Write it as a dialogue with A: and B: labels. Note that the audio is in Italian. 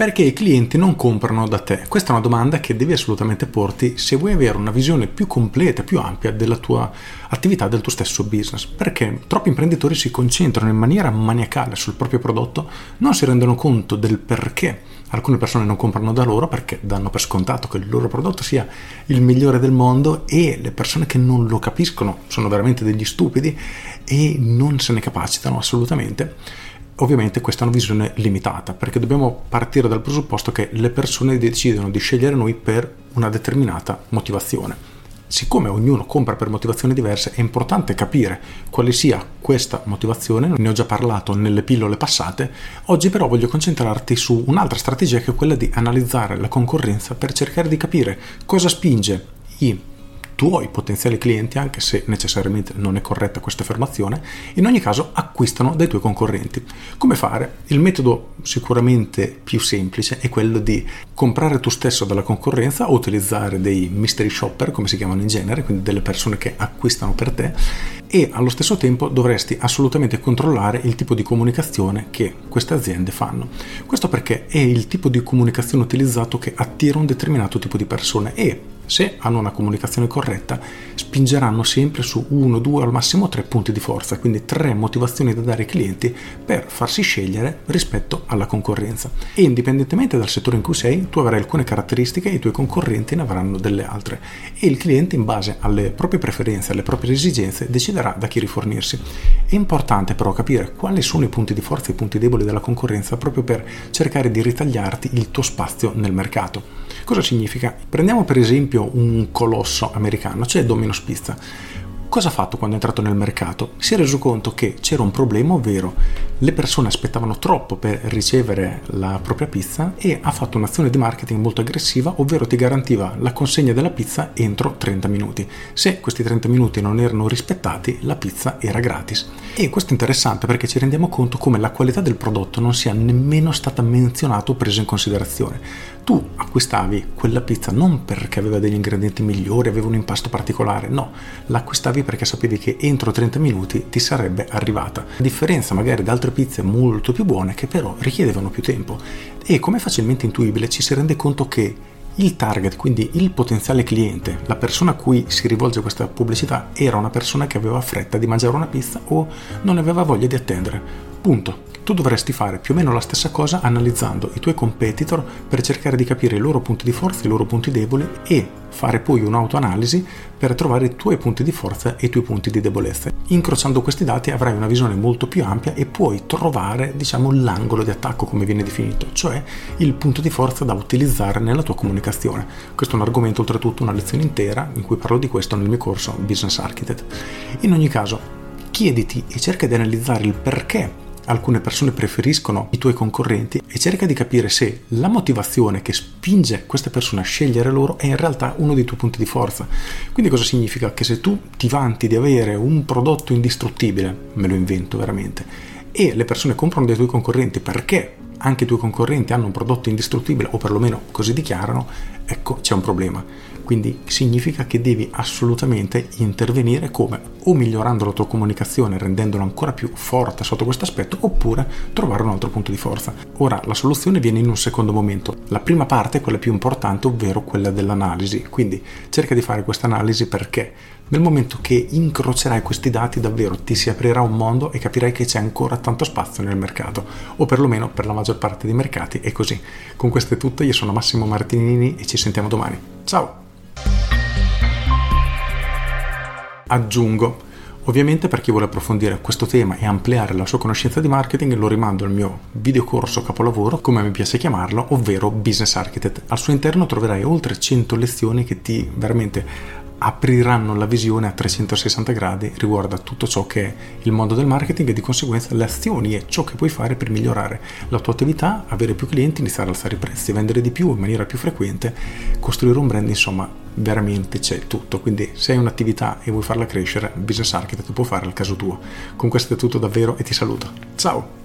A: Perché i clienti non comprano da te? Questa è una domanda che devi assolutamente porti se vuoi avere una visione più completa, più ampia della tua attività, del tuo stesso business. Perché troppi imprenditori si concentrano in maniera maniacale sul proprio prodotto, non si rendono conto del perché alcune persone non comprano da loro perché danno per scontato che il loro prodotto sia il migliore del mondo e le persone che non lo capiscono sono veramente degli stupidi e non se ne capacitano assolutamente Ovviamente questa è una visione limitata perché dobbiamo partire dal presupposto che le persone decidono di scegliere noi per una determinata motivazione. Siccome ognuno compra per motivazioni diverse, è importante capire quale sia questa motivazione, ne ho già parlato nelle pillole passate, oggi però voglio concentrarti su un'altra strategia che è quella di analizzare la concorrenza per cercare di capire cosa spinge i tuoi potenziali clienti, anche se necessariamente non è corretta questa affermazione, in ogni caso acquistano dai tuoi concorrenti. Come fare? Il metodo sicuramente più semplice è quello di comprare tu stesso dalla concorrenza o utilizzare dei mystery shopper, come si chiamano in genere, quindi delle persone che acquistano per te e allo stesso tempo dovresti assolutamente controllare il tipo di comunicazione che queste aziende fanno. Questo perché è il tipo di comunicazione utilizzato che attira un determinato tipo di persone e se hanno una comunicazione corretta, spingeranno sempre su uno, due, al massimo tre punti di forza, quindi tre motivazioni da dare ai clienti per farsi scegliere rispetto alla concorrenza. E indipendentemente dal settore in cui sei, tu avrai alcune caratteristiche e i tuoi concorrenti ne avranno delle altre. E il cliente, in base alle proprie preferenze, alle proprie esigenze, deciderà da chi rifornirsi. È importante però capire quali sono i punti di forza e i punti deboli della concorrenza proprio per cercare di ritagliarti il tuo spazio nel mercato. Cosa significa? Prendiamo per esempio un colosso americano, cioè Domino's Pizza. Cosa ha fatto quando è entrato nel mercato? Si è reso conto che c'era un problema, ovvero le persone aspettavano troppo per ricevere la propria pizza e ha fatto un'azione di marketing molto aggressiva, ovvero ti garantiva la consegna della pizza entro 30 minuti. Se questi 30 minuti non erano rispettati, la pizza era gratis. E questo è interessante perché ci rendiamo conto come la qualità del prodotto non sia nemmeno stata menzionata o presa in considerazione. Tu acquistavi quella pizza non perché aveva degli ingredienti migliori, aveva un impasto particolare, no, l'acquistavi arrivavi perché sapevi che entro 30 minuti ti sarebbe arrivata. A differenza magari di altre pizze molto più buone che però richiedevano più tempo. E come facilmente intuibile ci si rende conto che il target, quindi il potenziale cliente, la persona a cui si rivolge questa pubblicità, era una persona che aveva fretta di mangiare una pizza o non aveva voglia di attendere. Punto tu dovresti fare più o meno la stessa cosa analizzando i tuoi competitor per cercare di capire i loro punti di forza, i loro punti deboli e fare poi un'autoanalisi per trovare i tuoi punti di forza e i tuoi punti di debolezza. Incrociando questi dati avrai una visione molto più ampia e puoi trovare, diciamo, l'angolo di attacco come viene definito, cioè il punto di forza da utilizzare nella tua comunicazione. Questo è un argomento oltretutto una lezione intera in cui parlo di questo nel mio corso Business Architect. In ogni caso, chiediti e cerca di analizzare il perché alcune persone preferiscono i tuoi concorrenti e cerca di capire se la motivazione che spinge queste persone a scegliere loro è in realtà uno dei tuoi punti di forza. Quindi cosa significa? Che se tu ti vanti di avere un prodotto indistruttibile, me lo invento veramente, e le persone comprano dai tuoi concorrenti perché anche i tuoi concorrenti hanno un prodotto indistruttibile o perlomeno così dichiarano, ecco c'è un problema. Quindi significa che devi assolutamente intervenire come o migliorando la tua comunicazione, rendendola ancora più forte sotto questo aspetto, oppure trovare un altro punto di forza. Ora la soluzione viene in un secondo momento. La prima parte è quella più importante, ovvero quella dell'analisi. Quindi cerca di fare questa analisi perché nel momento che incrocerai questi dati davvero ti si aprirà un mondo e capirai che c'è ancora tanto spazio nel mercato, o perlomeno per la maggior parte dei mercati è così. Con questo è tutto, io sono Massimo Martinini e ci sentiamo domani. Ciao! aggiungo. Ovviamente per chi vuole approfondire questo tema e ampliare la sua conoscenza di marketing lo rimando al mio videocorso capolavoro, come mi piace chiamarlo, ovvero Business Architect. Al suo interno troverai oltre 100 lezioni che ti veramente apriranno la visione a 360 gradi riguardo a tutto ciò che è il mondo del marketing e di conseguenza le azioni e ciò che puoi fare per migliorare la tua attività, avere più clienti, iniziare a alzare i prezzi, vendere di più in maniera più frequente, costruire un brand, insomma, veramente c'è tutto. Quindi se hai un'attività e vuoi farla crescere, Business Architect può fare il caso tuo. Con questo è tutto davvero e ti saluto. Ciao!